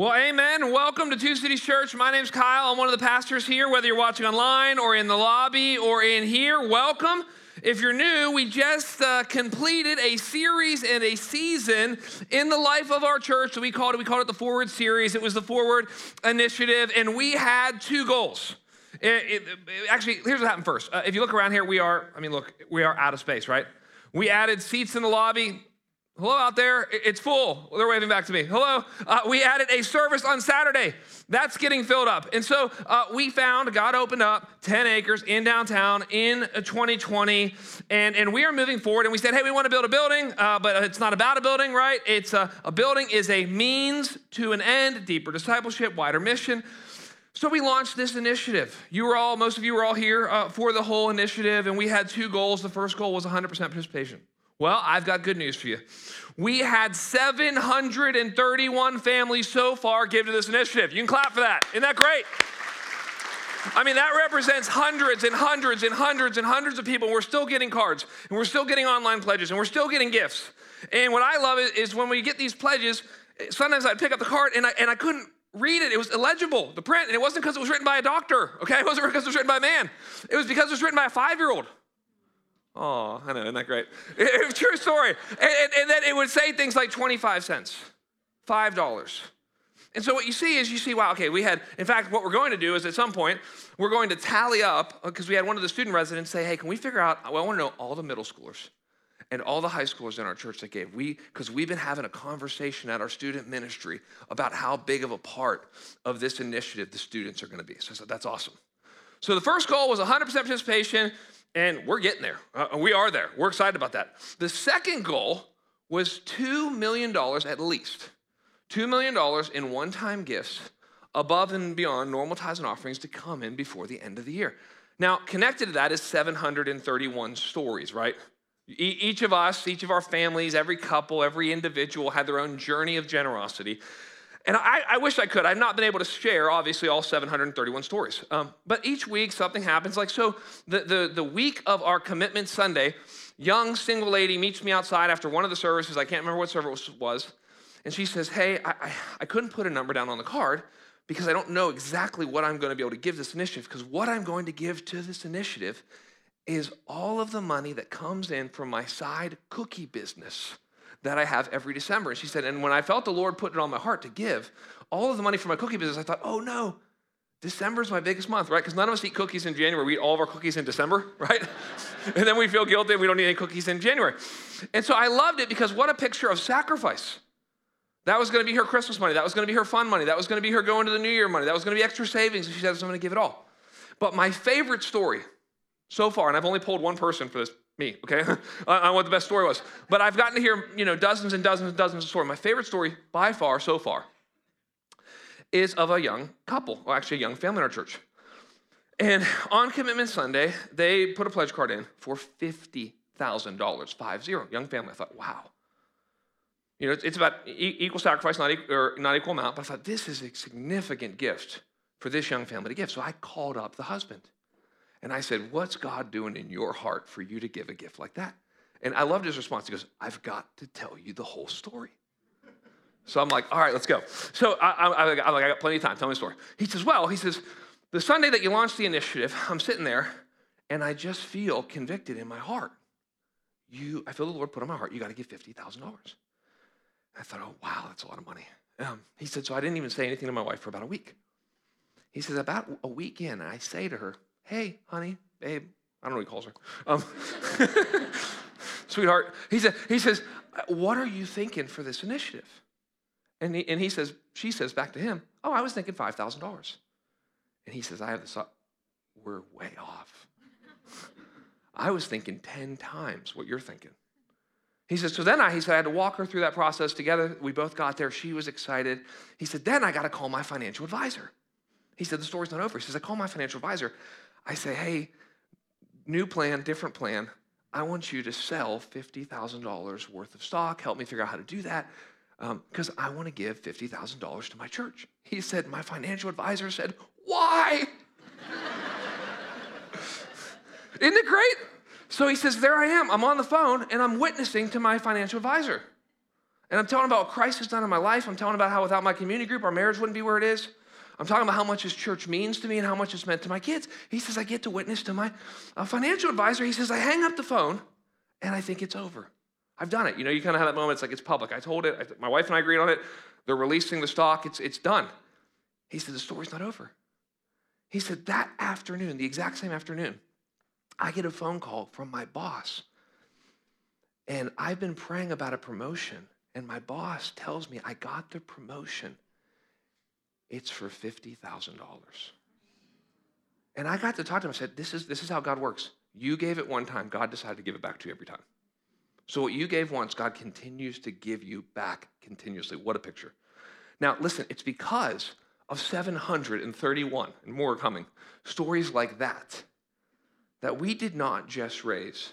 Well, amen. Welcome to Two Cities Church. My name's Kyle. I'm one of the pastors here. Whether you're watching online or in the lobby or in here, welcome. If you're new, we just uh, completed a series and a season in the life of our church. So we called it, we called it the Forward Series. It was the Forward Initiative, and we had two goals. It, it, actually, here's what happened first. Uh, if you look around here, we are, I mean, look, we are out of space, right? We added seats in the lobby. Hello out there. It's full. They're waving back to me. Hello. Uh, we added a service on Saturday. That's getting filled up. And so uh, we found, God opened up 10 acres in downtown in 2020. And, and we are moving forward. And we said, hey, we want to build a building, uh, but it's not about a building, right? It's a, a building is a means to an end, deeper discipleship, wider mission. So we launched this initiative. You were all, most of you were all here uh, for the whole initiative. And we had two goals. The first goal was 100% participation. Well, I've got good news for you. We had 731 families so far give to this initiative. You can clap for that. Isn't that great? I mean, that represents hundreds and hundreds and hundreds and hundreds of people. We're still getting cards, and we're still getting online pledges, and we're still getting gifts. And what I love is when we get these pledges, sometimes I'd pick up the card and I, and I couldn't read it. It was illegible, the print. And it wasn't because it was written by a doctor, okay? It wasn't because it was written by a man. It was because it was written by a five year old. Oh, I know, isn't that great? It, true story. And, and, and, then it would say things like 25 cents, $5. And so what you see is you see, wow, okay, we had, in fact, what we're going to do is at some point, we're going to tally up, uh, because we had one of the student residents say, hey, can we figure out, well, I want to know all the middle schoolers and all the high schoolers in our church that gave. We, because we've been having a conversation at our student ministry about how big of a part of this initiative the students are going to be. So I said, that's awesome. So the first goal was 100% participation. And we're getting there. Uh, we are there. We're excited about that. The second goal was $2 million at least. $2 million in one time gifts above and beyond normal tithes and offerings to come in before the end of the year. Now, connected to that is 731 stories, right? Each of us, each of our families, every couple, every individual had their own journey of generosity. And I, I, wish I could. I've not been able to share, obviously, all 731 stories. Um, but each week, something happens. Like, so the, the, the week of our commitment Sunday, young single lady meets me outside after one of the services. I can't remember what service was. And she says, Hey, I, I, I couldn't put a number down on the card because I don't know exactly what I'm going to be able to give this initiative. Because what I'm going to give to this initiative is all of the money that comes in from my side cookie business that I have every December. And she said, and when I felt the Lord put it on my heart to give all of the money for my cookie business, I thought, oh no, December's my biggest month, right? Because none of us eat cookies in January. We eat all of our cookies in December, right? and then we feel guilty we don't eat any cookies in January. And so I loved it because what a picture of sacrifice. That was going to be her Christmas money. That was going to be her fun money. That was going to be her going to the New Year money. That was going to be extra savings. And she said, I'm going to give it all. But my favorite story so far, and I've only pulled one person for this me, okay, on what the best story was. But I've gotten to hear, you know, dozens and dozens and dozens of stories. My favorite story by far so far is of a young couple, or actually a young family in our church. And on Commitment Sunday, they put a pledge card in for $50,000, five zero, young family. I thought, wow. You know, it's, about equal sacrifice, not, or not equal amount, but I thought this is a significant gift for this young family to give. So I called up the husband. And I said, What's God doing in your heart for you to give a gift like that? And I loved his response. He goes, I've got to tell you the whole story. So I'm like, all right, let's go. So I, I, I, I got plenty of time. Tell me the story. He says, well, he says, the Sunday that you launched the initiative, I'm sitting there and I just feel convicted in my heart. You, I feel the Lord put on my heart, you got to give $50,000. I thought, oh, wow, that's a lot of money. Um, he said, so I didn't even say anything to my wife for about a week. He says, about a week in, I say to her, hey, honey, babe, I don't know what he calls her. Um, sweetheart. He, he says, what are you thinking for this initiative? And he, and he says, she says back to him, oh, I was thinking $5,000. And he says, I have this, we're way off. I was thinking 10 times what you're thinking. He says, so then I, he said, I had to walk her through that process together. We both got there. She was excited. He said, then I got to call my financial advisor. He said, the story's not over. He says, I call my financial advisor. I say, hey, new plan, different plan. I want you to sell $50,000 worth of stock. Help me figure out how to do that because um, I want to give $50,000 to my church. He said, My financial advisor said, Why? Isn't it great? So he says, There I am. I'm on the phone and I'm witnessing to my financial advisor. And I'm telling about what Christ has done in my life. I'm telling about how without my community group, our marriage wouldn't be where it is. I'm talking about how much his church means to me and how much it's meant to my kids. He says, I get to witness to my financial advisor. He says, I hang up the phone and I think it's over. I've done it. You know, you kind of have that moment, it's like it's public. I told it, I, my wife and I agreed on it. They're releasing the stock, it's, it's done. He said, The story's not over. He said, That afternoon, the exact same afternoon, I get a phone call from my boss. And I've been praying about a promotion, and my boss tells me I got the promotion. It's for $50,000. And I got to talk to him. I said, this is, this is how God works. You gave it one time, God decided to give it back to you every time. So what you gave once, God continues to give you back continuously. What a picture. Now, listen, it's because of 731, and more coming, stories like that, that we did not just raise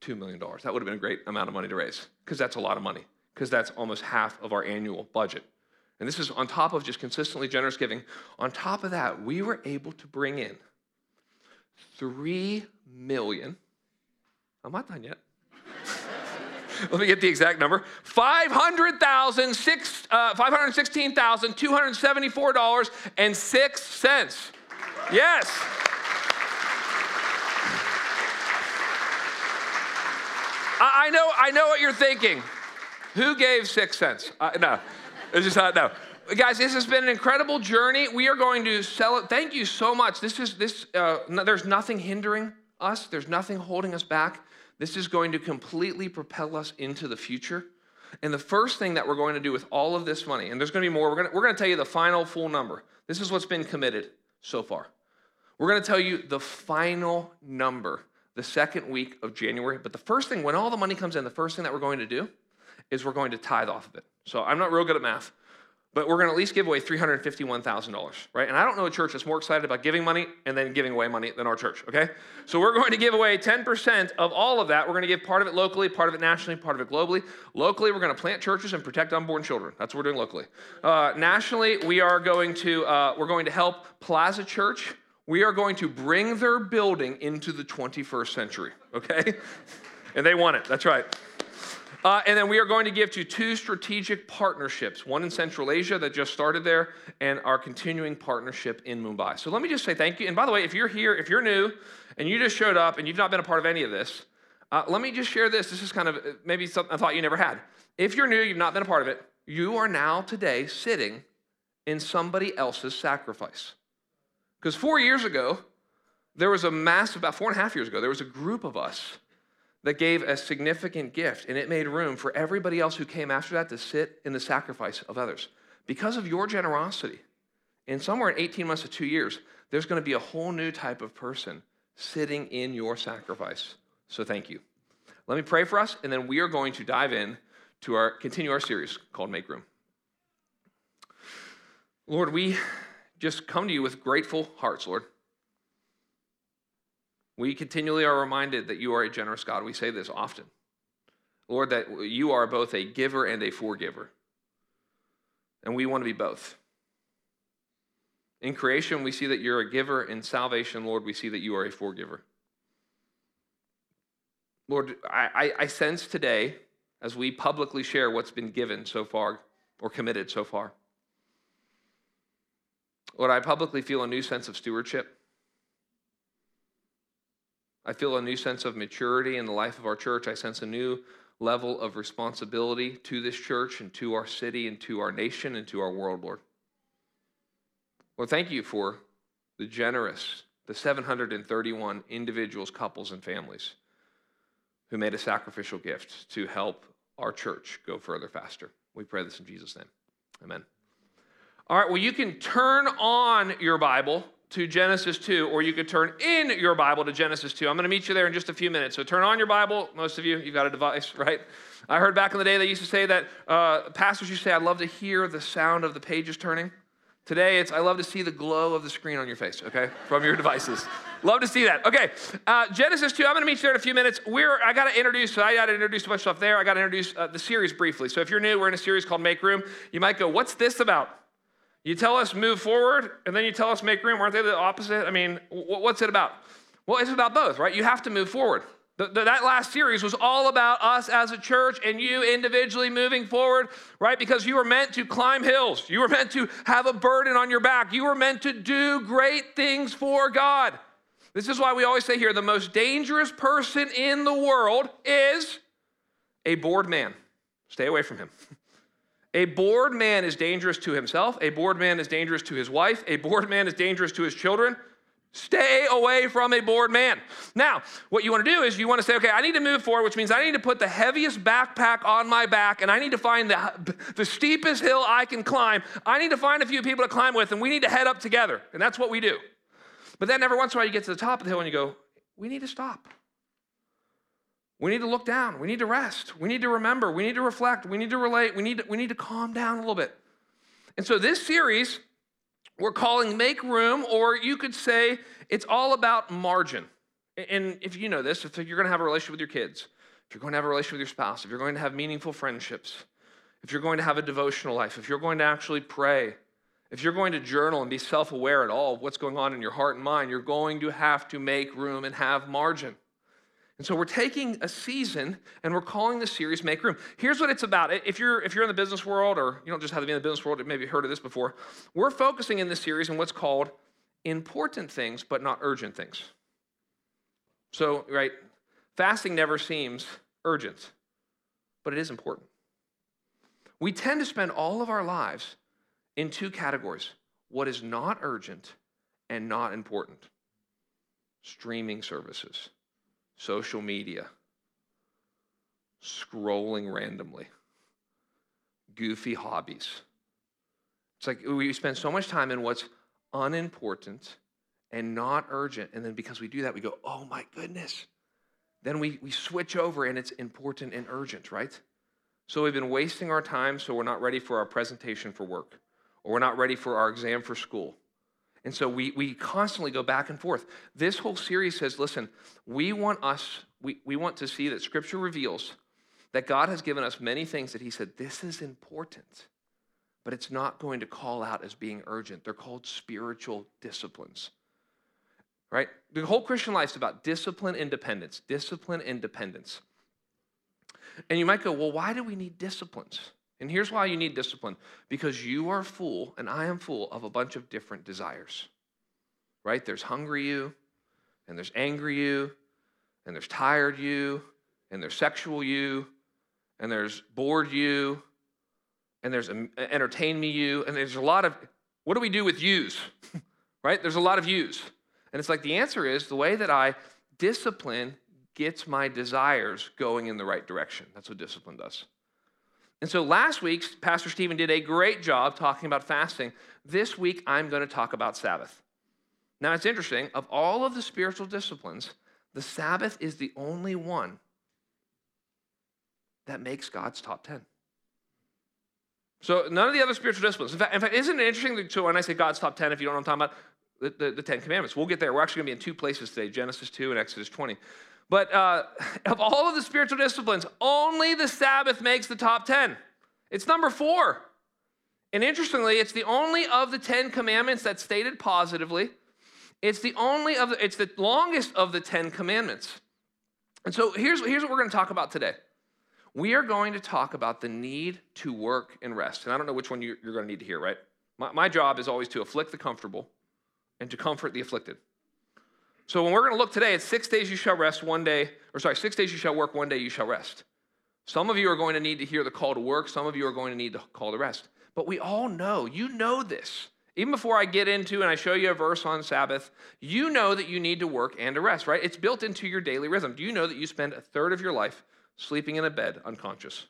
$2 million. That would have been a great amount of money to raise, because that's a lot of money, because that's almost half of our annual budget. And this is on top of just consistently generous giving. On top of that, we were able to bring in 3 million. I'm not done yet. Let me get the exact number. $516,274.06. Uh, $516,274.06. Yes. I, know, I know what you're thinking. Who gave six cents? Uh, no, it's just not, no. Guys, this has been an incredible journey. We are going to sell it. Thank you so much. This is this. Uh, no, there's nothing hindering us. There's nothing holding us back. This is going to completely propel us into the future. And the first thing that we're going to do with all of this money, and there's going to be more, we're going to, we're going to tell you the final full number. This is what's been committed so far. We're going to tell you the final number the second week of January. But the first thing, when all the money comes in, the first thing that we're going to do is we're going to tithe off of it. So I'm not real good at math but we're going to at least give away $351,000, right? And I don't know a church that's more excited about giving money and then giving away money than our church, okay? So we're going to give away 10% of all of that. We're going to give part of it locally, part of it nationally, part of it globally. Locally, we're going to plant churches and protect unborn children. That's what we're doing locally. Uh, nationally, we are going to uh, we're going to help Plaza Church. We are going to bring their building into the 21st century, okay? and they want it. That's right. Uh, and then we are going to give to two strategic partnerships one in Central Asia that just started there, and our continuing partnership in Mumbai. So let me just say thank you. And by the way, if you're here, if you're new and you just showed up and you've not been a part of any of this, uh, let me just share this. This is kind of uh, maybe something I thought you never had. If you're new, you've not been a part of it, you are now today sitting in somebody else's sacrifice. Because four years ago, there was a massive, about four and a half years ago, there was a group of us that gave a significant gift, and it made room for everybody else who came after that to sit in the sacrifice of others. Because of your generosity, in somewhere in 18 months to two years, there's going to be a whole new type of person sitting in your sacrifice. So thank you. Let me pray for us, and then we are going to dive in to our continue our series called Make Room. Lord, we just come to you with grateful hearts, Lord. We continually are reminded that you are a generous God. We say this often. Lord, that you are both a giver and a forgiver. And we want to be both. In creation, we see that you're a giver. In salvation, Lord, we see that you are a forgiver. Lord, I, I, sense today, as we publicly share what's been given so far or committed so far, Lord, I publicly feel a new sense of stewardship. I feel a new sense of maturity in the life of our church. I sense a new level of responsibility to this church and to our city and to our nation and to our world, Lord. Lord, thank you for the generous, the 731 individuals, couples, and families who made a sacrificial gift to help our church go further faster. We pray this in Jesus' name. Amen. All right, well, you can turn on your Bible to Genesis 2, or you could turn in your Bible to Genesis 2. I'm going to meet you there in just a few minutes. So turn on your Bible. Most of you, you've got a device, right? I heard back in the day they used to say that uh, pastors used to say, I'd love to hear the sound of the pages turning. Today, it's I love to see the glow of the screen on your face, okay, from your devices. love to see that. Okay, uh, Genesis 2, I'm going to meet you there in a few minutes. We're, I got to introduce, I got to introduce a bunch of stuff there. I got to introduce uh, the series briefly. So if you're new, we're in a series called Make Room. You might go, What's this about? You tell us move forward, and then you tell us make room. Aren't they the opposite? I mean, what's it about? Well, it's about both, right? You have to move forward. The, the, that last series was all about us as a church and you individually moving forward, right? Because you were meant to climb hills. You were meant to have a burden on your back. You were meant to do great things for God. This is why we always say here the most dangerous person in the world is a bored man. Stay away from him. A bored man is dangerous to himself. A bored man is dangerous to his wife. A bored man is dangerous to his children. Stay away from a bored man. Now, what you want to do is you want to say, okay, I need to move forward, which means I need to put the heaviest backpack on my back and I need to find the, the steepest hill I can climb. I need to find a few people to climb with and we need to head up together. And that's what we do. But then every once in a while you get to the top of the hill and you go, we need to stop. We need to look down. We need to rest. We need to remember. We need to reflect. We need to relate. We need to, we need to calm down a little bit. And so this series we're calling Make Room, or you could say it's all about margin. And if you know this, if you're going to have a relationship with your kids, if you're going to have a relationship with your spouse, if you're going to have meaningful friendships, if you're going to have a devotional life, if you're going to actually pray, if you're going to journal and be self aware at all of what's going on in your heart and mind, you're going to have to make room and have margin. And so we're taking a season and we're calling the series Make Room. Here's what it's about. If you're if you're in the business world or you don't just have to be in the business world, maybe heard of this before. We're focusing in this series on what's called important things but not urgent things. So, right, fasting never seems urgent, but it is important. We tend to spend all of our lives in two categories what is not urgent and not important streaming services social media, scrolling randomly, goofy hobbies. It's like we spend so much time in what's unimportant and not urgent. And then because we do that, we go, oh my goodness. Then we, we switch over and it's important and urgent, right? So we've been wasting our time, so we're not ready for our presentation for work, or we're not ready for our exam for school, and so we, we constantly go back and forth. This whole series says, listen, we want us, we, we want to see that Scripture reveals that God has given us many things that He said, this is important, but it's not going to call out as being urgent. They're called spiritual disciplines. Right? The whole Christian life is about discipline independence, discipline independence. And you might go, well, why do we need disciplines? And here's why you need discipline because you are full, and I am full of a bunch of different desires. Right? There's hungry you, and there's angry you, and there's tired you, and there's sexual you, and there's bored you, and there's entertain me you, and there's a lot of what do we do with yous? right? There's a lot of yous. And it's like the answer is the way that I discipline gets my desires going in the right direction. That's what discipline does. And so last week, Pastor Stephen did a great job talking about fasting. This week, I'm going to talk about Sabbath. Now, it's interesting, of all of the spiritual disciplines, the Sabbath is the only one that makes God's top 10. So, none of the other spiritual disciplines. In fact, in fact isn't it interesting? So, when I say God's top 10, if you don't know what I'm talking about, the, the, the Ten Commandments, we'll get there. We're actually going to be in two places today Genesis 2 and Exodus 20. But uh, of all of the spiritual disciplines, only the Sabbath makes the top 10. It's number four. And interestingly, it's the only of the 10 commandments that's stated positively. It's the only of the, it's the longest of the 10 commandments. And so here's, here's what we're going to talk about today. We are going to talk about the need to work and rest. And I don't know which one you're, you're going to need to hear, right? My, my job is always to afflict the comfortable and to comfort the afflicted. So when we're going to look today, it's six days you shall rest, one day, or sorry, six days you shall work, one day you shall rest. Some of you are going to need to hear the call to work, some of you are going to need the call to rest. But we all know, you know this. Even before I get into and I show you a verse on Sabbath, you know that you need to work and to rest, right? It's built into your daily rhythm. Do you know that you spend a third of your life sleeping in a bed unconscious?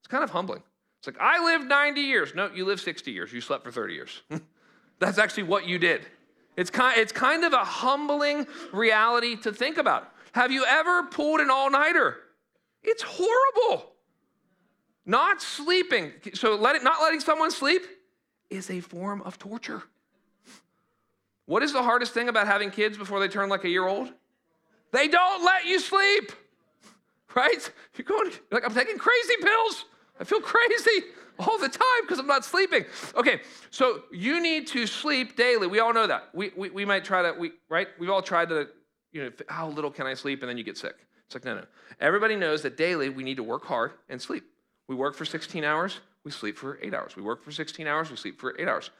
It's kind of humbling. It's like, I lived 90 years. No, you lived 60 years. You slept for 30 years. That's actually what you did. It's kind, it's kind of a humbling reality to think about. Have you ever pulled an all nighter? It's horrible. Not sleeping, so let it, not letting someone sleep is a form of torture. What is the hardest thing about having kids before they turn like a year old? They don't let you sleep, right? You're going, like, I'm taking crazy pills. I feel crazy all the time because I'm not sleeping. Okay, so you need to sleep daily. We all know that. We, we, we might try to, we, right? We've all tried to, you know, how little can I sleep? And then you get sick. It's like, no, no. Everybody knows that daily we need to work hard and sleep. We work for 16 hours, we sleep for eight hours. We work for 16 hours, we sleep for eight hours.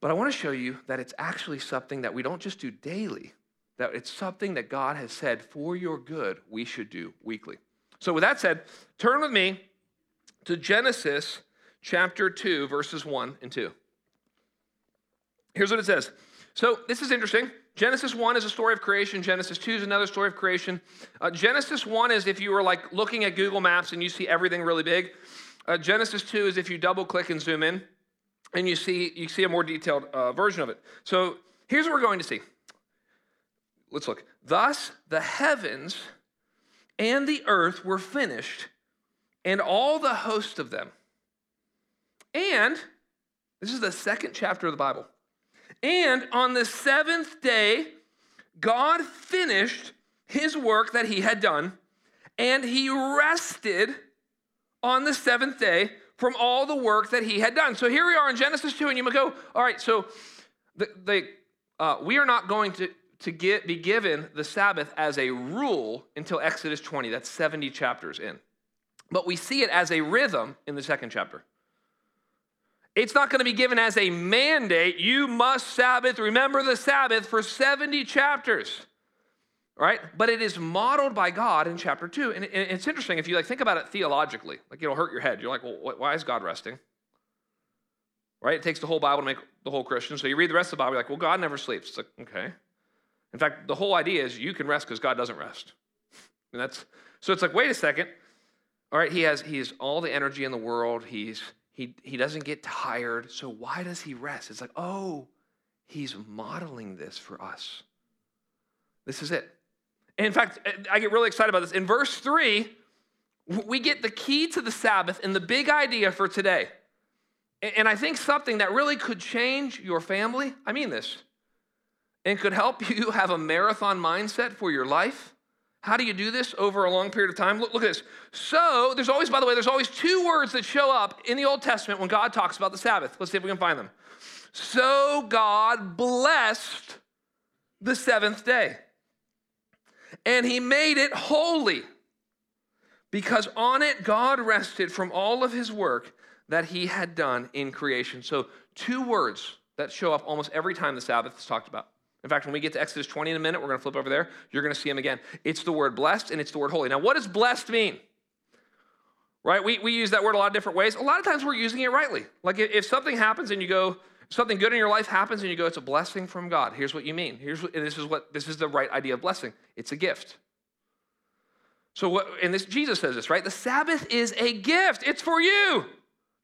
But I want to show you that it's actually something that we don't just do daily, that it's something that God has said for your good we should do weekly. So, with that said, turn with me to Genesis chapter 2, verses 1 and 2. Here's what it says. So, this is interesting. Genesis 1 is a story of creation. Genesis 2 is another story of creation. Uh, Genesis 1 is if you were like looking at Google Maps and you see everything really big. Uh, Genesis 2 is if you double click and zoom in and you see, you see a more detailed uh, version of it. So here's what we're going to see. Let's look. Thus, the heavens and the earth were finished, and all the host of them. And this is the second chapter of the Bible. And on the seventh day, God finished his work that he had done, and he rested on the seventh day from all the work that he had done. So here we are in Genesis 2, and you might go, all right, so the, the, uh, we are not going to, to get, be given the Sabbath as a rule until Exodus 20. That's 70 chapters in. But we see it as a rhythm in the second chapter. It's not going to be given as a mandate. You must Sabbath, remember the Sabbath for 70 chapters. Right? But it is modeled by God in chapter 2. And it's interesting if you like think about it theologically. Like it'll hurt your head. You're like, well, why is God resting? Right? It takes the whole Bible to make the whole Christian. So you read the rest of the Bible, you're like, well, God never sleeps. It's like, okay. In fact, the whole idea is you can rest because God doesn't rest. And that's so it's like, wait a second. All right, he has he has all the energy in the world. He's he, he doesn't get tired. So why does he rest? It's like, oh, he's modeling this for us. This is it. In fact, I get really excited about this. In verse 3, we get the key to the Sabbath and the big idea for today. And I think something that really could change your family, I mean this, and could help you have a marathon mindset for your life how do you do this over a long period of time? Look, look, at this. So, there's always, by the way, there's always two words that show up in the Old Testament when God talks about the Sabbath. Let's see if we can find them. So, God blessed the seventh day, and He made it holy, because on it God rested from all of His work that He had done in creation. So, two words that show up almost every time the Sabbath is talked about. In fact, when we get to Exodus 20 in a minute, we're going to flip over there. You're going to see them again. It's the word blessed and it's the word holy. Now, what does blessed mean? Right? We, we use that word a lot of different ways. A lot of times we're using it rightly. Like if, if something happens and you go, something good in your life happens and you go, it's a blessing from God. Here's what you mean. Here's what, this is what this is the right idea of blessing. It's a gift. So what and this Jesus says this, right? The Sabbath is a gift. It's for you.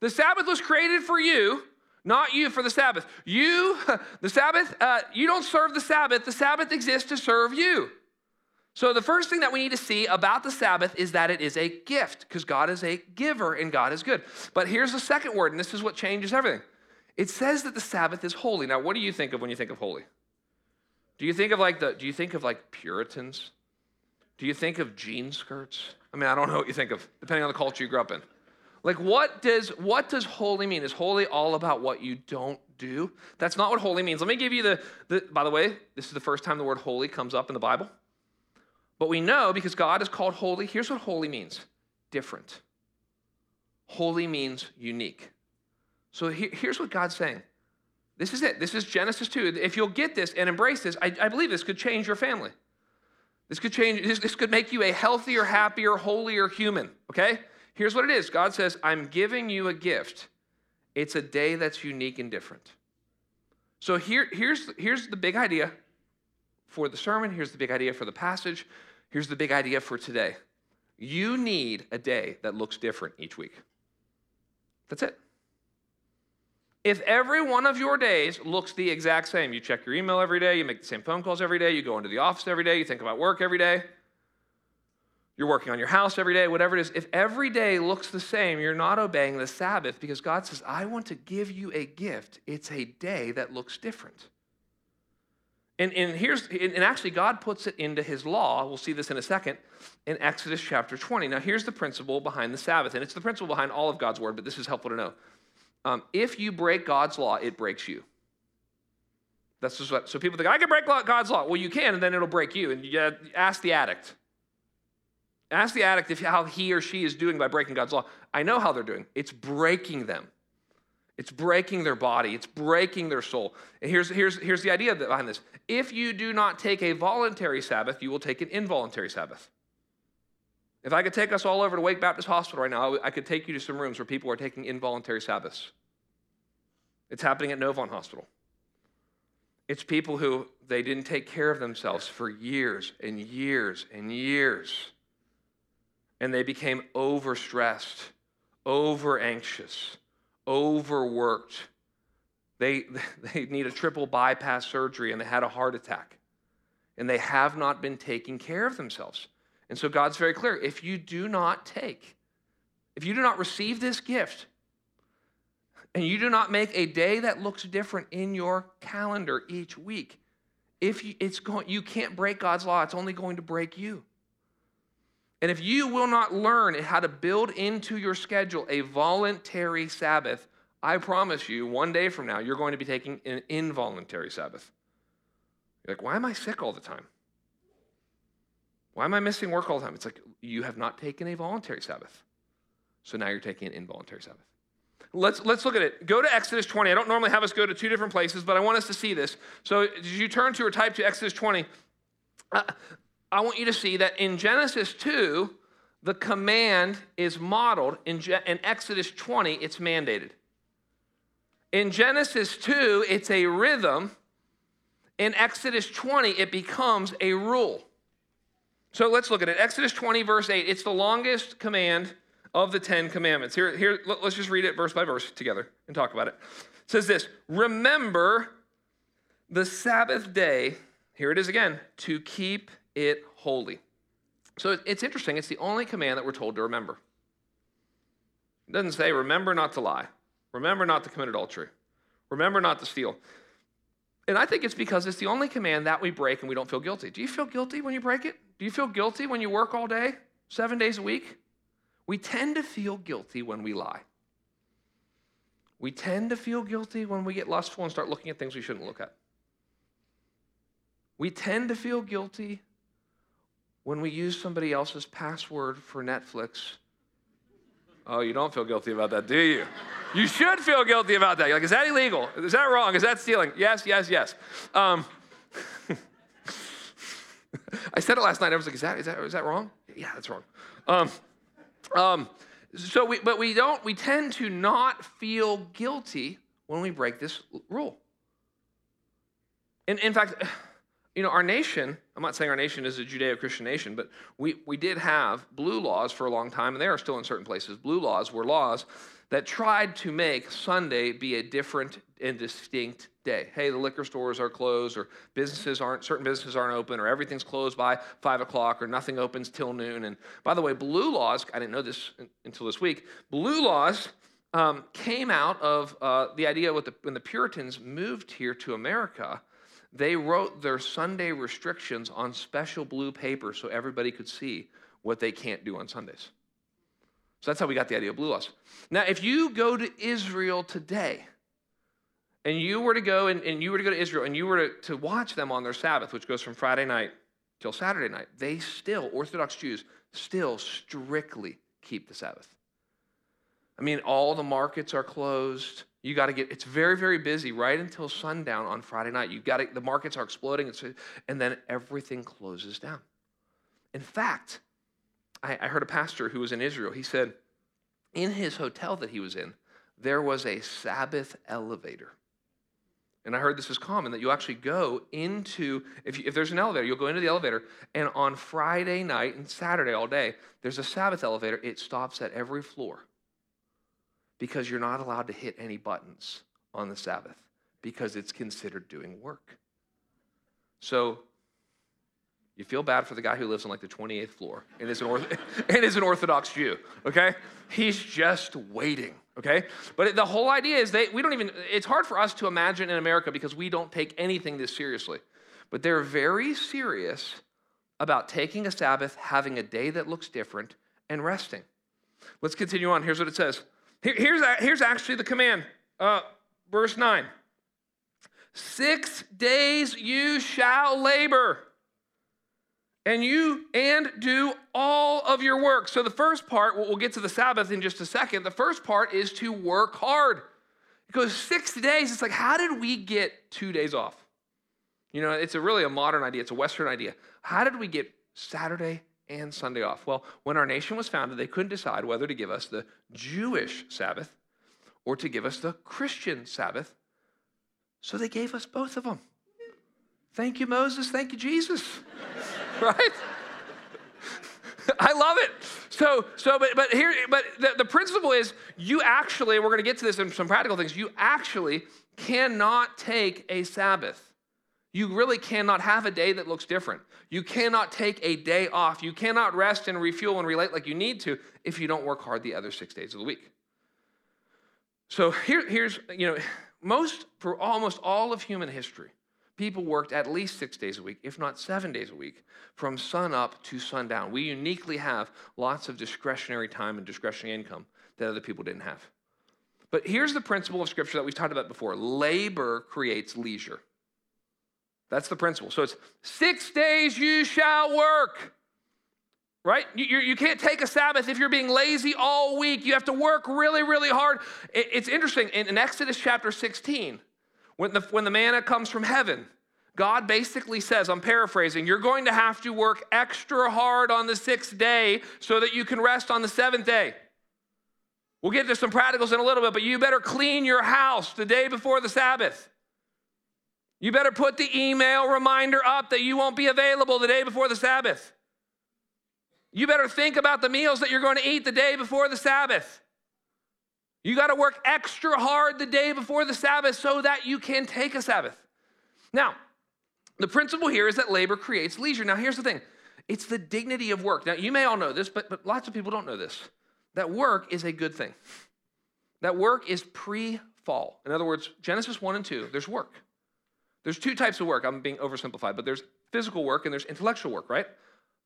The Sabbath was created for you not you for the Sabbath. You, the Sabbath, uh, you don't serve the Sabbath. The Sabbath exists to serve you. So, the first thing that we need to see about the Sabbath is that it is a gift because God is a giver and God is good. But here's the second word, and this is what changes everything it says that the Sabbath is holy. Now, what do you think of when you think of holy? Do you think of like the, do you think of like Puritans? Do you think of jean skirts? I mean, I don't know what you think of, depending on the culture you grew up in. Like what does what does holy mean? Is holy all about what you don't do? That's not what holy means. Let me give you the, the by the way, this is the first time the word holy comes up in the Bible. But we know because God is called holy, here's what holy means. Different. Holy means unique. So here's what God's saying. This is it. This is Genesis 2. If you'll get this and embrace this, I, I believe this could change your family. This could change, this, this could make you a healthier, happier, holier human, okay? Here's what it is God says, I'm giving you a gift. It's a day that's unique and different. So here, here's, here's the big idea for the sermon. Here's the big idea for the passage. Here's the big idea for today. You need a day that looks different each week. That's it. If every one of your days looks the exact same, you check your email every day, you make the same phone calls every day, you go into the office every day, you think about work every day, you're working on your house every day, whatever it is, if every day looks the same, you're not obeying the Sabbath because God says, I want to give you a gift. It's a day that looks different. And, and here's and actually God puts it into his law. We'll see this in a second in Exodus chapter 20. Now here's the principle behind the Sabbath, and it's the principle behind all of God's word, but this is helpful to know. Um, if you break God's law, it breaks you. That's just what so people think I can break God's law. Well, you can, and then it'll break you. And you ask the addict. Ask the addict if how he or she is doing by breaking God's law. I know how they're doing. It's breaking them. It's breaking their body. It's breaking their soul. And here's, here's, here's the idea behind this. If you do not take a voluntary Sabbath, you will take an involuntary Sabbath. If I could take us all over to Wake Baptist Hospital right now, I could take you to some rooms where people are taking involuntary Sabbaths. It's happening at Novant Hospital. It's people who they didn't take care of themselves for years and years and years. And they became overstressed, over anxious, overworked. They, they need a triple bypass surgery and they had a heart attack. And they have not been taking care of themselves. And so God's very clear if you do not take, if you do not receive this gift, and you do not make a day that looks different in your calendar each week, if you, it's going, you can't break God's law, it's only going to break you. And if you will not learn how to build into your schedule a voluntary Sabbath, I promise you, one day from now, you're going to be taking an involuntary Sabbath. You're like, why am I sick all the time? Why am I missing work all the time? It's like you have not taken a voluntary Sabbath. So now you're taking an involuntary Sabbath. Let's, let's look at it. Go to Exodus 20. I don't normally have us go to two different places, but I want us to see this. So, as you turn to or type to Exodus 20, uh, I want you to see that in Genesis 2, the command is modeled. In, in Exodus 20, it's mandated. In Genesis 2, it's a rhythm. In Exodus 20, it becomes a rule. So let's look at it. Exodus 20, verse 8. It's the longest command of the Ten Commandments. Here, here let's just read it verse by verse together and talk about it. It says this Remember the Sabbath day, here it is again, to keep it holy. So it's interesting. It's the only command that we're told to remember. It doesn't say, remember not to lie, remember not to commit adultery, remember not to steal. And I think it's because it's the only command that we break and we don't feel guilty. Do you feel guilty when you break it? Do you feel guilty when you work all day, seven days a week? We tend to feel guilty when we lie. We tend to feel guilty when we get lustful and start looking at things we shouldn't look at. We tend to feel guilty when we use somebody else's password for Netflix. Oh, you don't feel guilty about that, do you? You should feel guilty about that. You're like, is that illegal? Is that wrong? Is that stealing? Yes, yes, yes. Um, I said it last night. I was like, is that, is that, is that wrong? Yeah, that's wrong. Um, um, so we, but we don't, we tend to not feel guilty when we break this rule. In fact, you know, our nation, I'm not saying our nation is a Judeo Christian nation, but we, we did have blue laws for a long time, and they are still in certain places. Blue laws were laws that tried to make Sunday be a different and distinct day. Hey, the liquor stores are closed, or businesses aren't, certain businesses aren't open, or everything's closed by five o'clock, or nothing opens till noon. And by the way, blue laws, I didn't know this until this week, blue laws um, came out of uh, the idea the, when the Puritans moved here to America. They wrote their Sunday restrictions on special blue paper so everybody could see what they can't do on Sundays. So that's how we got the idea of blue laws. Now, if you go to Israel today, and you were to go and, and you were to go to Israel and you were to, to watch them on their Sabbath, which goes from Friday night till Saturday night, they still, Orthodox Jews, still strictly keep the Sabbath. I mean, all the markets are closed. You got to get, it's very, very busy right until sundown on Friday night. You got to, the markets are exploding, and then everything closes down. In fact, I, I heard a pastor who was in Israel. He said, in his hotel that he was in, there was a Sabbath elevator. And I heard this is common that you actually go into, if, you, if there's an elevator, you'll go into the elevator, and on Friday night and Saturday all day, there's a Sabbath elevator. It stops at every floor because you're not allowed to hit any buttons on the Sabbath because it's considered doing work. So you feel bad for the guy who lives on like the 28th floor and is an, orth- and is an Orthodox Jew, okay? He's just waiting, okay? But the whole idea is they, we don't even, it's hard for us to imagine in America because we don't take anything this seriously. But they're very serious about taking a Sabbath, having a day that looks different, and resting. Let's continue on. Here's what it says. Here, here's, here's actually the command. Uh, verse 9 Six days you shall labor and you and do all of your work. So the first part, we'll get to the Sabbath in just a second. The first part is to work hard. It goes six days. It's like, how did we get two days off? You know, it's a really a modern idea. It's a Western idea. How did we get Saturday and Sunday off? Well, when our nation was founded, they couldn't decide whether to give us the Jewish Sabbath or to give us the Christian Sabbath. So they gave us both of them. Thank you, Moses. Thank you, Jesus. right? I love it. So, so, but, but here, but the, the principle is you actually, we're going to get to this in some practical things, you actually cannot take a Sabbath. You really cannot have a day that looks different. You cannot take a day off. You cannot rest and refuel and relate like you need to if you don't work hard the other six days of the week. So here, here's, you know, most, for almost all of human history, people worked at least six days a week, if not seven days a week, from sun up to sundown. We uniquely have lots of discretionary time and discretionary income that other people didn't have. But here's the principle of Scripture that we've talked about before labor creates leisure. That's the principle. So it's six days you shall work. Right? You, you can't take a Sabbath if you're being lazy all week. You have to work really, really hard. it's interesting. In, in Exodus chapter 16, when the, when the manna comes from heaven, God basically says, I'm paraphrasing, you're going to have to work extra hard on the sixth day so that you can rest on the seventh day. We'll get to some practicals in a little bit, but you better clean your house the day before the Sabbath. You better put the email reminder up that you won't be available the day before the Sabbath. You better think about the meals that you're going to eat the day before the Sabbath. You got to work extra hard the day before the Sabbath so that you can take a Sabbath. Now, the principle here is that labor creates leisure. Now, here's the thing it's the dignity of work. Now, you may all know this, but, but lots of people don't know this. That work is a good thing. That work is pre fall. In other words, Genesis 1 and 2, there's work. There's two types of work. I'm being oversimplified, but there's physical work and there's intellectual work, right?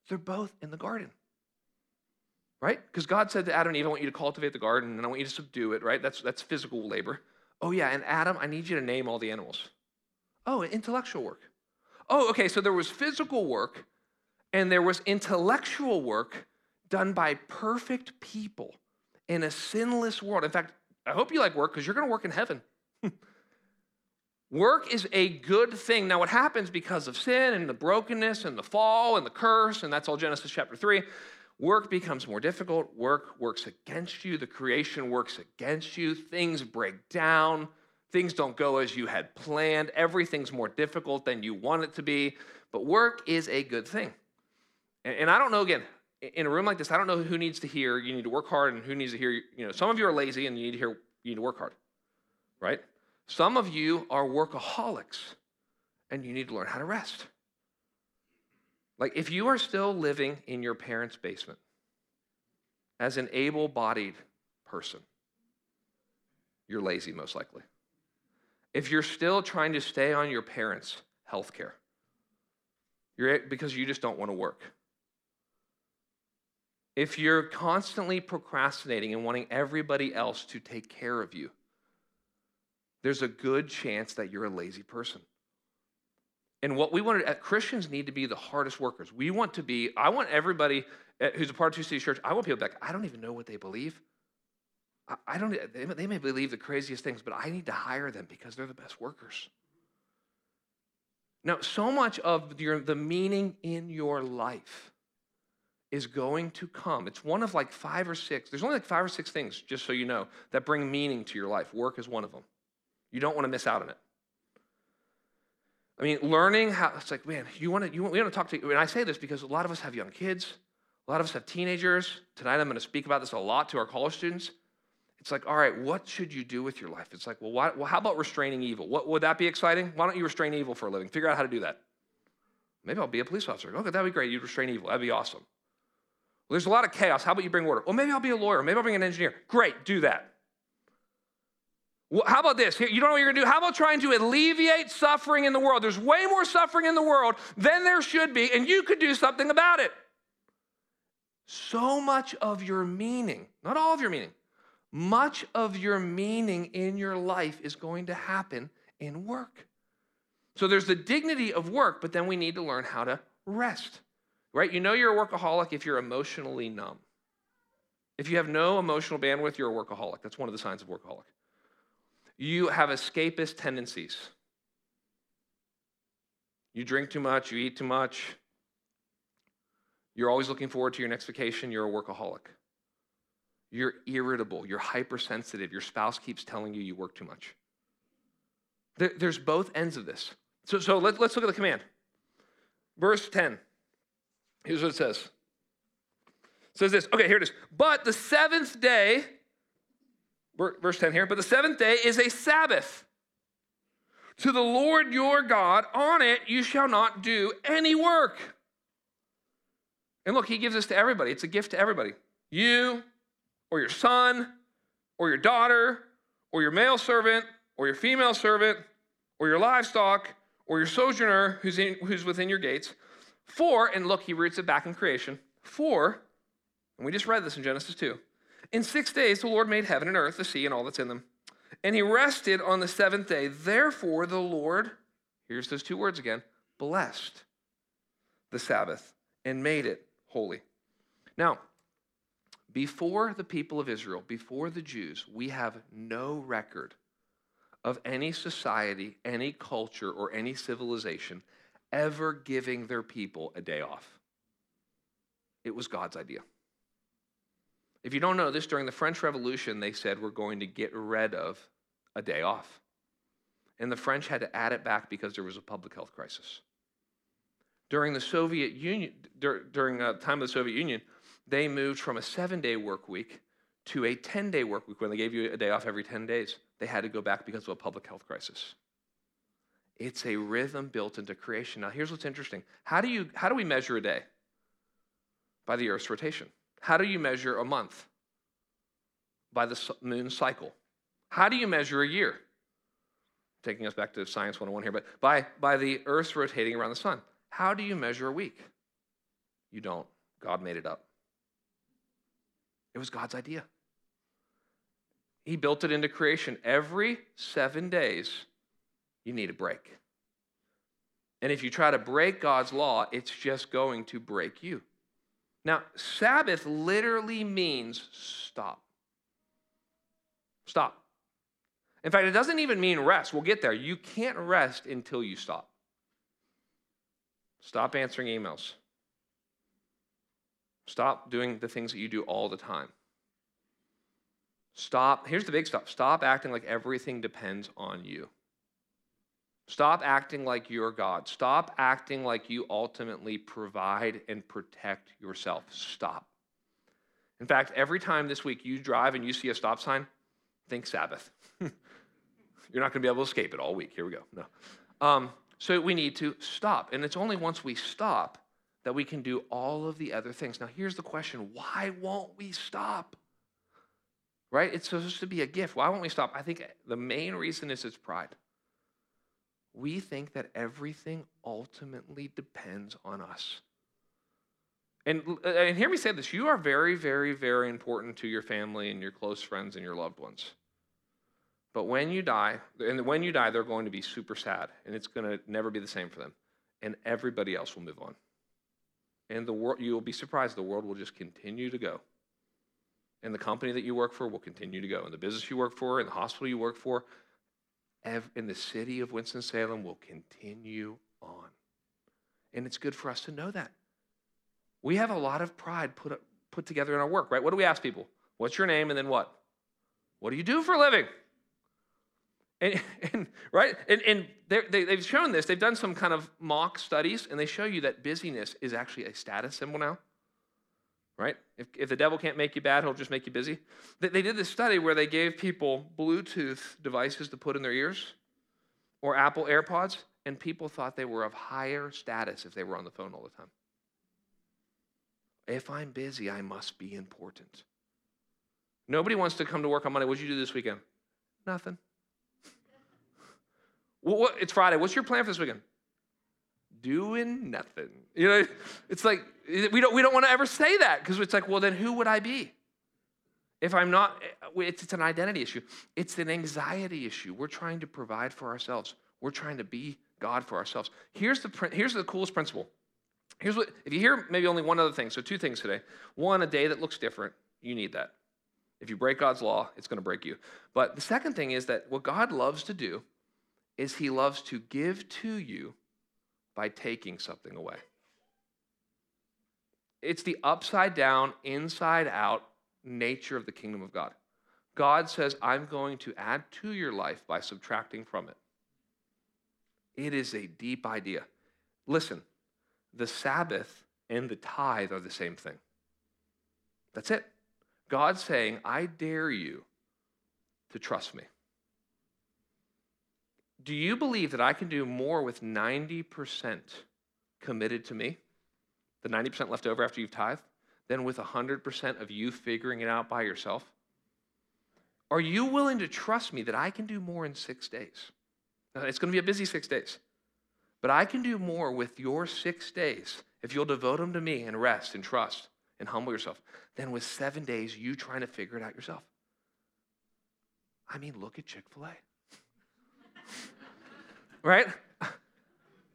They're both in the garden right? Because God said to Adam and Eve, I want you to cultivate the garden and I want you to subdue it, right? That's, that's physical labor. Oh, yeah, and Adam, I need you to name all the animals. Oh, intellectual work. Oh, okay, so there was physical work and there was intellectual work done by perfect people in a sinless world. In fact, I hope you like work because you're going to work in heaven. work is a good thing. Now, what happens because of sin and the brokenness and the fall and the curse, and that's all Genesis chapter 3, Work becomes more difficult. Work works against you. The creation works against you. Things break down. Things don't go as you had planned. Everything's more difficult than you want it to be. But work is a good thing. And, I don't know, again, in a room like this, I don't know who needs to hear you need to work hard and who needs to hear, you know, some of you are lazy and you need to hear you need to work hard, right? Some of you are workaholics and you need to learn how to rest. Like, if you are still living in your parents' basement as an able bodied person, you're lazy, most likely. If you're still trying to stay on your parents' health care, you're, because you just don't want to work. If you're constantly procrastinating and wanting everybody else to take care of you, there's a good chance that you're a lazy person. And what we want to, uh, Christians need to be the hardest workers. We want to be, I want everybody uh, who's a part of Two Cities Church, I want people back, I don't even know what they believe. I, I don't, they, they may believe the craziest things, but I need to hire them because they're the best workers. Now, so much of your, the meaning in your life is going to come. It's one of like five or six, there's only like five or six things, just so you know, that bring meaning to your life. Work is one of them. You don't want to miss out on it. I mean, learning how, it's like, man, you want to, you want, we want to talk to. And I say this because a lot of us have young kids, a lot of us have teenagers. Tonight I'm going to speak about this a lot to our college students. It's like, all right, what should you do with your life? It's like, well, why, well how about restraining evil? What, would that be exciting? Why don't you restrain evil for a living? Figure out how to do that. Maybe I'll be a police officer. Okay, that'd be great. You'd restrain evil. That'd be awesome. Well, there's a lot of chaos. How about you bring order? Well, maybe I'll be a lawyer. Maybe I'll bring an engineer. Great, do that. How about this? You don't know what you're gonna do? How about trying to alleviate suffering in the world? There's way more suffering in the world than there should be, and you could do something about it. So much of your meaning, not all of your meaning, much of your meaning in your life is going to happen in work. So there's the dignity of work, but then we need to learn how to rest. right? You know you're a workaholic if you're emotionally numb. If you have no emotional bandwidth, you're a workaholic. That's one of the signs of workaholic. You have escapist tendencies. You drink too much, you eat too much. You're always looking forward to your next vacation, you're a workaholic. You're irritable, you're hypersensitive, your spouse keeps telling you you work too much. There, there's both ends of this. So, so let, let's look at the command. Verse 10. Here's what it says. It says this. Okay, here it is. But the seventh day, verse 10 here, but the seventh day is a Sabbath to the Lord your God. On it you shall not do any work. And look, he gives this to everybody. It's a gift to everybody. You, or your son, or your daughter, or your male servant, or your female servant, or your livestock, or your sojourner who's, in, who's within your gates. For, and look, he roots it back in creation. For, and we just read this in Genesis 2. In six days, the Lord made heaven and earth, the sea, and all that's in them. And he rested on the seventh day. Therefore, the Lord, here's those two words again, blessed the Sabbath and made it holy. Now, before the people of Israel, before the Jews, we have no record of any society, any culture, or any civilization ever giving their people a day off. It was God's idea. If you don't know this, during the French Revolution, they said we're going to get rid of a day off. And the French had to add it back because there was a public health crisis. During the Soviet Union, during the time of the Soviet Union, they moved from a seven day work week to a 10 day work week when they gave you a day off every 10 days. They had to go back because of a public health crisis. It's a rhythm built into creation. Now, here's what's interesting. How do, you, how do we measure a day? By the Earth's rotation. How do you measure a month? By the moon cycle. How do you measure a year? Taking us back to Science 101 here, but by, by the Earth's rotating around the sun. How do you measure a week? You don't. God made it up. It was God's idea. He built it into creation. Every seven days, you need a break. And if you try to break God's law, it's just going to break you. Now, Sabbath literally means stop. Stop. In fact, it doesn't even mean rest. We'll get there. You can't rest until you stop. Stop answering emails. Stop doing the things that you do all the time. Stop. Here's the big stop. Stop acting like everything depends on you. Stop acting like you're God. Stop acting like you ultimately provide and protect yourself. Stop. In fact, every time this week you drive and you see a stop sign, think Sabbath. you're not going to be able to escape it all week. Here we go. No. Um, so we need to stop. And it's only once we stop that we can do all of the other things. Now, here's the question why won't we stop? Right? It's supposed to be a gift. Why won't we stop? I think the main reason is it's pride we think that everything ultimately depends on us. And, uh, and hear me say this you are very, very, very important to your family and your close friends and your loved ones. But when you die, and when you die, they're going to be super sad, and it's going to never be the same for them. And everybody else will move on. And the world, you will be surprised, the world will just continue to go. And the company that you work for will continue to go. And the business you work for, and the hospital you work for, in the city of Winston-Salem will continue on. And it's good for us to know that. We have a lot of pride put, put together in our work, right? What do we ask people? What's your name? And then what? What do you do for a living? And, and right? And, and they, they've shown this. They've done some kind of mock studies, and they show you that busyness is actually a status symbol now right? If, if the devil can't make you bad, he'll just make you busy. They, they did this study where they gave people Bluetooth devices to put in their ears or Apple AirPods, and people thought they were of higher status if they were on the phone all the time. If I'm busy, I must be important. Nobody wants to come to work on Monday. What'd you do this weekend? Nothing. what, it's Friday. What's your plan for this weekend? Doing nothing. You know, it's like we don't we don't want to ever say that because it's like, well, then who would I be? If I'm not, it's, it's an identity issue. It's an anxiety issue. We're trying to provide for ourselves. We're trying to be God for ourselves. Here's the here's the coolest principle. Here's what, if you hear maybe only one other thing, so two things today. One, a day that looks different, you need that. If you break God's law, it's going to break you. But the second thing is that what God loves to do is he loves to give to you by taking something away. It's the upside down, inside out nature of the kingdom of God. God says, I'm going to add to your life by subtracting from it. It is a deep idea. Listen, the Sabbath and the tithe are the same thing. That's it. God's saying, I dare you to trust me. Do you believe that I can do more with 90% committed to me, the 90% left over after you've tithed, than with 100% of you figuring it out by yourself? Are you willing to trust me that I can do more in six days? It's going to be a busy six days. But I can do more with your six days if you'll devote them to me and rest and trust and humble yourself than with seven days you trying to figure it out yourself. I mean, look at Chick fil A. right?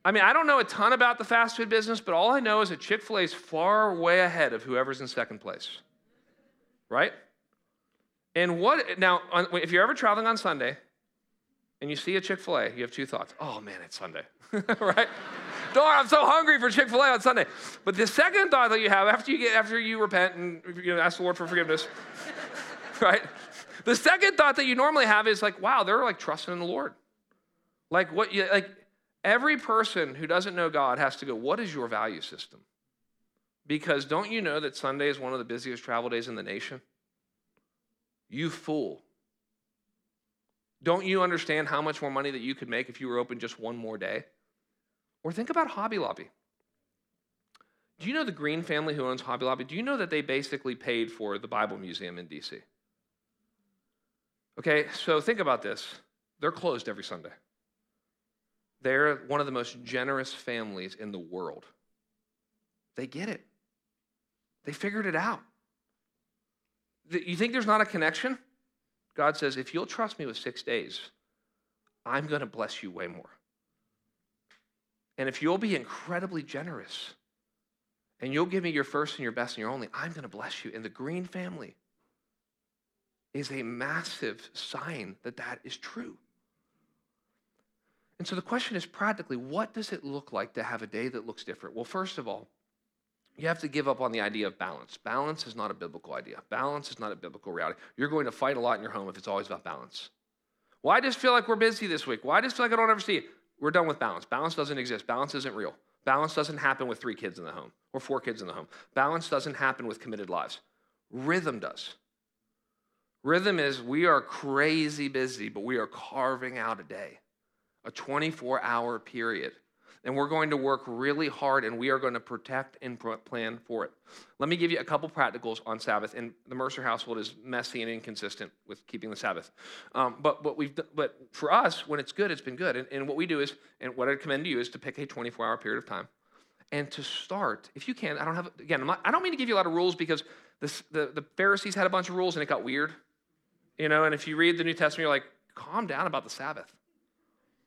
I mean, I don't know a ton about the fast food business, but all I know is that Chick fil A is far way ahead of whoever's in second place. Right? And what, now, if you're ever traveling on Sunday and you see a Chick fil A, you have two thoughts. Oh man, it's Sunday, right? Darn, I'm so hungry for Chick fil A on Sunday. But the second thought that you have after you, get, after you repent and you know, ask the Lord for forgiveness, right? The second thought that you normally have is like, wow, they're like trusting in the Lord. Like what you, like every person who doesn't know God has to go, what is your value system? Because don't you know that Sunday is one of the busiest travel days in the nation? You fool. Don't you understand how much more money that you could make if you were open just one more day? Or think about Hobby Lobby. Do you know the Green family who owns Hobby Lobby? Do you know that they basically paid for the Bible Museum in DC? Okay, so think about this. They're closed every Sunday. They're one of the most generous families in the world. They get it, they figured it out. You think there's not a connection? God says, if you'll trust me with six days, I'm going to bless you way more. And if you'll be incredibly generous and you'll give me your first and your best and your only, I'm going to bless you. And the Green family is a massive sign that that is true. And so the question is practically, what does it look like to have a day that looks different? Well, first of all, you have to give up on the idea of balance. Balance is not a biblical idea. Balance is not a biblical reality. You're going to fight a lot in your home if it's always about balance. Why well, just feel like we're busy this week? Why well, just feel like I don't ever see it? We're done with balance. Balance doesn't exist. Balance isn't real. Balance doesn't happen with three kids in the home or four kids in the home. Balance doesn't happen with committed lives. Rhythm does. Rhythm is we are crazy busy, but we are carving out a day, a 24 hour period and we're going to work really hard and we are going to protect and plan for it. Let me give you a couple practicals on Sabbath. And the Mercer household is messy and inconsistent with keeping the Sabbath. Um, but what we've but for us, when it's good, it's been good. And, and what we do is, and what I'd commend to you is to pick a 24-hour period of time and to start, if you can. I don't have again. Not, I don't mean to give you a lot of rules because this, the the Pharisees had a bunch of rules and it got weird, you know. And if you read the New Testament, you're like, calm down about the Sabbath.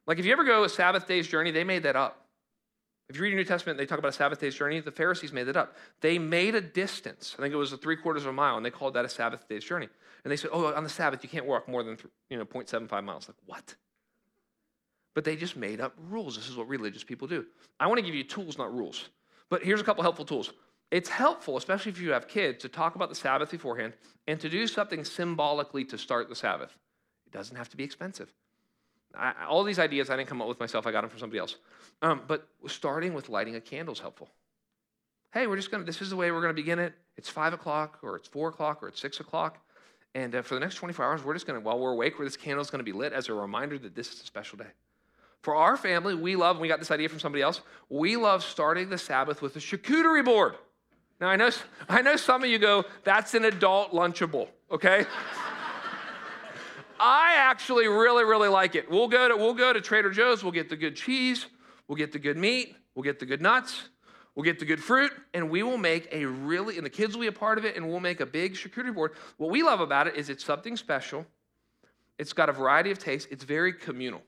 Like if you ever go a Sabbath day's journey, they made that up. If you read your New Testament, they talk about a Sabbath day's journey. The Pharisees made it up. They made a distance. I think it was a three quarters of a mile, and they called that a Sabbath day's journey. And they said, oh, on the Sabbath, you can't walk more than you know 0.75 miles. Like, what? But they just made up rules. This is what religious people do. I want to give you tools, not rules. But here's a couple helpful tools. It's helpful, especially if you have kids, to talk about the Sabbath beforehand and to do something symbolically to start the Sabbath. It doesn't have to be expensive. I, all these ideas I didn't come up with myself, I got them from somebody else. Um, but starting with lighting a candle is helpful. Hey, we're just going to, this is the way we're going to begin it. It's five o'clock, or it's four o'clock, or it's six o'clock. And uh, for the next 24 hours, we're just going to, while we're awake, where this candle is going to be lit as a reminder that this is a special day. For our family, we love, we got this idea from somebody else, we love starting the Sabbath with a charcuterie board. Now, I know, I know some of you go, that's an adult Lunchable, okay? I actually really, really like it. We'll go to we'll go to Trader Joe's. We'll get the good cheese. We'll get the good meat. We'll get the good nuts. We'll get the good fruit, and we will make a really and the kids will be a part of it, and we'll make a big charcuterie board. What we love about it is it's something special. It's got a variety of tastes. It's very communal.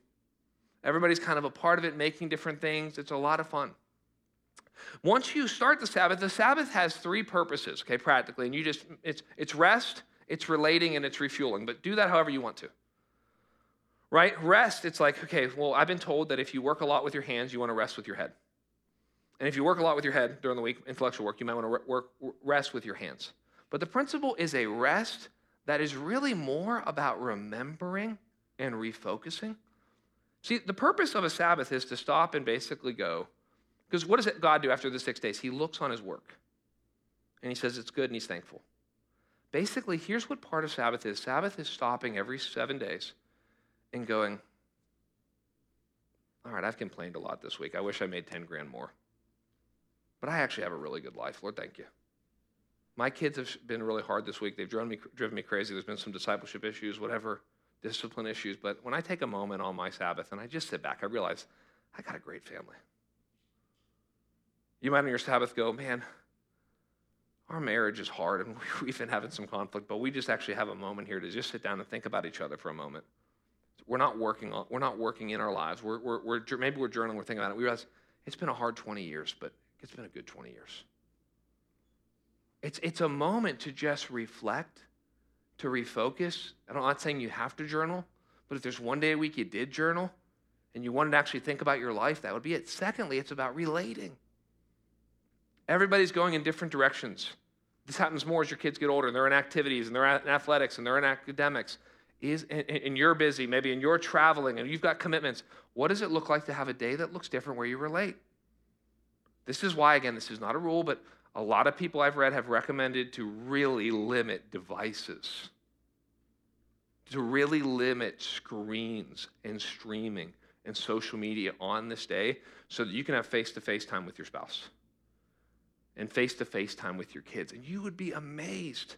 Everybody's kind of a part of it, making different things. It's a lot of fun. Once you start the Sabbath, the Sabbath has three purposes, okay, practically. And you just, it's, it's rest, it's relating, and it's refueling. But do that however you want to. Right? Rest, it's like, okay, well, I've been told that if you work a lot with your hands, you want to rest with your head. And if you work a lot with your head during the week, intellectual work, you might want to work, rest with your hands. But the principle is a rest that is really more about remembering and refocusing. See, the purpose of a Sabbath is to stop and basically go, because what does God do after the six days? He looks on his work and he says it's good and he's thankful. Basically, here's what part of Sabbath is Sabbath is stopping every seven days and going, All right, I've complained a lot this week. I wish I made 10 grand more. But I actually have a really good life. Lord, thank you. My kids have been really hard this week. They've driven me, driven me crazy. There's been some discipleship issues, whatever, discipline issues. But when I take a moment on my Sabbath and I just sit back, I realize I got a great family. You might on your Sabbath go, man, our marriage is hard and we've been having some conflict, but we just actually have a moment here to just sit down and think about each other for a moment. We're not working on, we're not working in our lives. We're, we're, we're, maybe we're journaling, we're thinking about it. We realize it's been a hard 20 years, but it's been a good 20 years. It's, it's a moment to just reflect, to refocus. I'm not saying you have to journal, but if there's one day a week you did journal and you wanted to actually think about your life, that would be it. Secondly, it's about relating. Everybody's going in different directions. This happens more as your kids get older and they're in activities and they're in athletics and they're in academics. Is, and, you're busy, maybe, and you're traveling and you've got commitments. What does it look like to have a day that looks different where you relate? This is why, again, this is not a rule, but a lot of people I've read have recommended to really limit devices, to really limit screens and streaming and social media on this day so that you can have face to face time with your spouse and face to face time with your kids. And you would be amazed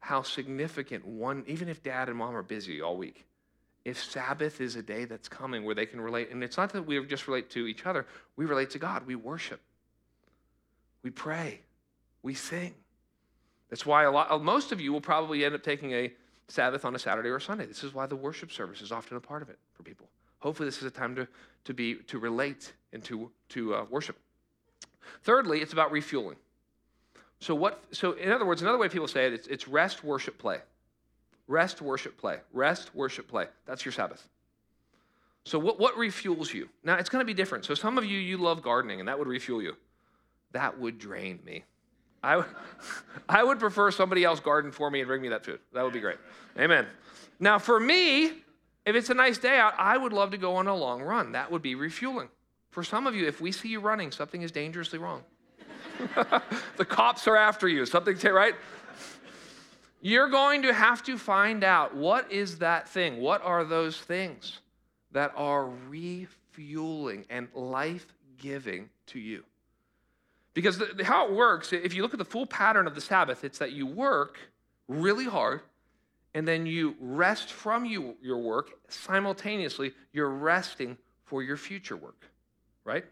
how significant one, even if dad and mom are busy all week, if Sabbath is a day that's coming where they can relate, and it's not that we just relate to each other, we relate to God, we worship, we pray, we sing. That's why a lot, most of you will probably end up taking a Sabbath on a Saturday or a Sunday. This is why the worship service is often a part of it for people. Hopefully, this is a time to, to be to relate and to, to uh, worship. Thirdly, it's about refueling. So what? So in other words, another way people say it, it's, it's rest, worship, play. Rest, worship, play. Rest, worship, play. That's your Sabbath. So what, what refuels you? Now it's going to be different. So some of you you love gardening, and that would refuel you. That would drain me. I, I would prefer somebody else garden for me and bring me that food. That would be great. Amen. Now for me, if it's a nice day out, I would love to go on a long run. That would be refueling. For some of you, if we see you running, something is dangerously wrong. the cops are after you, something, right? You're going to have to find out what is that thing? What are those things that are refueling and life giving to you? Because the, how it works, if you look at the full pattern of the Sabbath, it's that you work really hard and then you rest from you, your work. Simultaneously, you're resting for your future work right?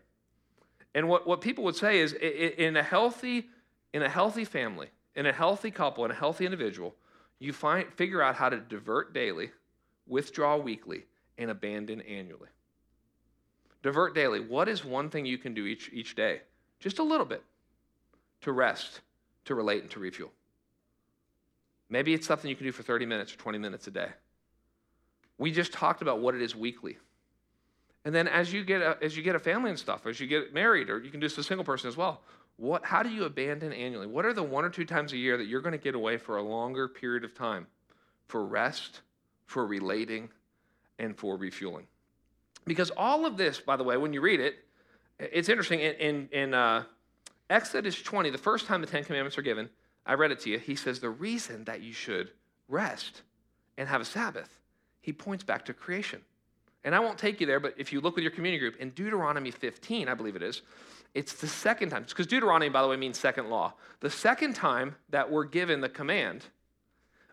And what, what people would say is in a healthy, in a healthy family, in a healthy couple, in a healthy individual, you find figure out how to divert daily, withdraw weekly, and abandon annually. Divert daily. What is one thing you can do each, each day? Just a little bit to rest, to relate, and to refuel. Maybe it's something you can do for 30 minutes or 20 minutes a day. We just talked about what it is weekly. And then as you get a, as you get a family and stuff, as you get married, or you can do this as a single person as well. What, how do you abandon annually? What are the one or two times a year that you're going to get away for a longer period of time for rest, for relating, and for refueling? Because all of this, by the way, when you read it, it's interesting. In, in, in uh, Exodus 20, the first time the Ten Commandments are given, I read it to you. He says the reason that you should rest and have a Sabbath, he points back to creation. And I won't take you there, but if you look with your community group, in Deuteronomy 15, I believe it is, it's the second time, because Deuteronomy, by the way, means second law. The second time that we're given the command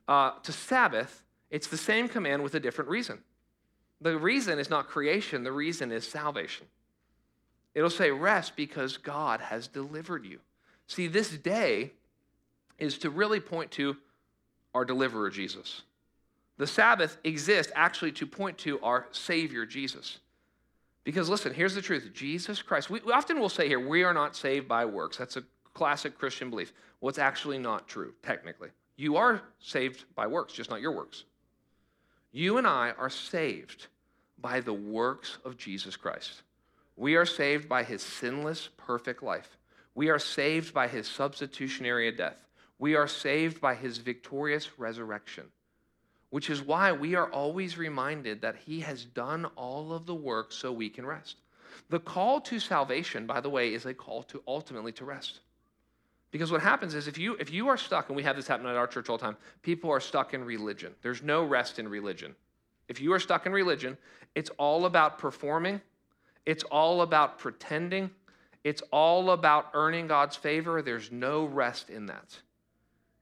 uh, to Sabbath, it's the same command with a different reason. The reason is not creation, the reason is salvation. It'll say rest because God has delivered you. See, this day is to really point to our deliverer, Jesus. The Sabbath exists actually to point to our Savior, Jesus. Because listen, here's the truth Jesus Christ, we, often will say here, we are not saved by works. That's a classic Christian belief. What's actually not true, technically. You are saved by works, just not your works. You and I are saved by the works of Jesus Christ. We are saved by his sinless, perfect life. We are saved by his substitutionary death. We are saved by his victorious resurrection, which is why we are always reminded that he has done all of the work so we can rest. The call to salvation, by the way, is a call to ultimately to rest. Because what happens is if you if you are stuck, and we have this happen at our church all the time, people are stuck in religion. There's no rest in religion. If you are stuck in religion, it's all about performing, it's all about pretending, it's all about earning God's favor. There's no rest in that.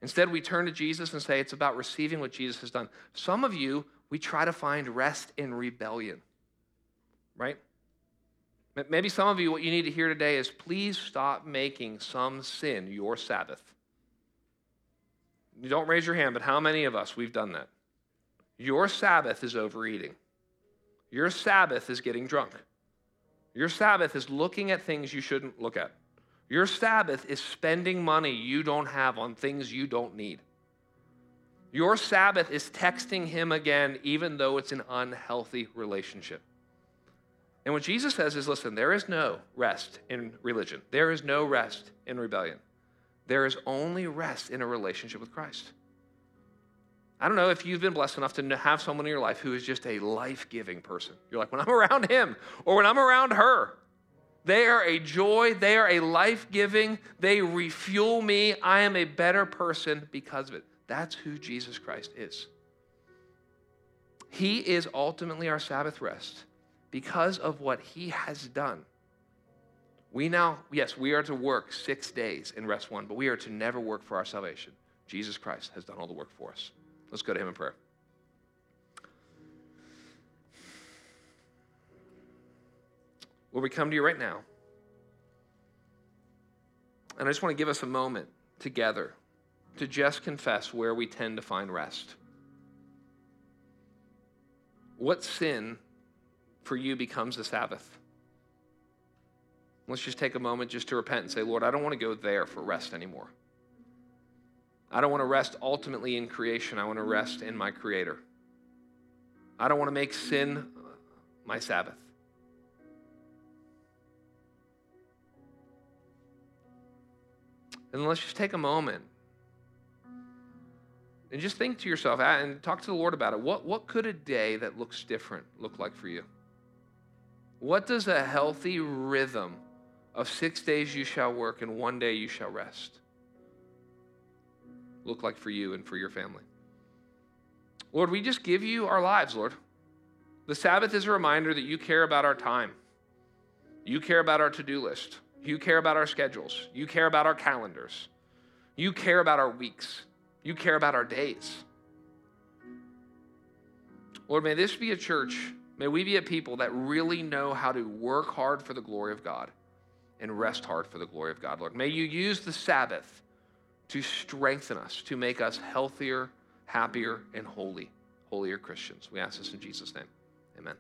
Instead, we turn to Jesus and say it's about receiving what Jesus has done. Some of you, we try to find rest in rebellion, right? Maybe some of you, what you need to hear today is please stop making some sin your Sabbath. You don't raise your hand, but how many of us we've done that? Your Sabbath is overeating. Your Sabbath is getting drunk. Your Sabbath is looking at things you shouldn't look at. Your Sabbath is spending money you don't have on things you don't need. Your Sabbath is texting him again, even though it's an unhealthy relationship. And what Jesus says is listen, there is no rest in religion, there is no rest in rebellion. There is only rest in a relationship with Christ. I don't know if you've been blessed enough to have someone in your life who is just a life giving person. You're like, when I'm around him or when I'm around her, they are a joy, they are a life giving, they refuel me. I am a better person because of it. That's who Jesus Christ is. He is ultimately our Sabbath rest because of what he has done. We now, yes, we are to work six days in rest one, but we are to never work for our salvation. Jesus Christ has done all the work for us. Let's go to him in prayer. Lord, we come to you right now. And I just want to give us a moment together to just confess where we tend to find rest. What sin for you becomes the Sabbath? Let's just take a moment just to repent and say, Lord, I don't want to go there for rest anymore. I don't want to rest ultimately in creation. I want to rest in my Creator. I don't want to make sin my Sabbath. And let's just take a moment and just think to yourself and talk to the Lord about it. What, what could a day that looks different look like for you? What does a healthy rhythm of six days you shall work and one day you shall rest? look like for you and for your family? Lord, we just give you our lives, Lord. The Sabbath is a reminder that you care about our time. You care about our to do list. You care about our schedules. You care about our calendars. You care about our weeks. You care about our days. Lord, may this be a church, may we be a people that really know how to work hard for the glory of God and rest hard for the glory of God, Lord. May you use the Sabbath to strengthen us, to make us healthier, happier, and holy, holier Christians. We ask this in Jesus' name. Amen.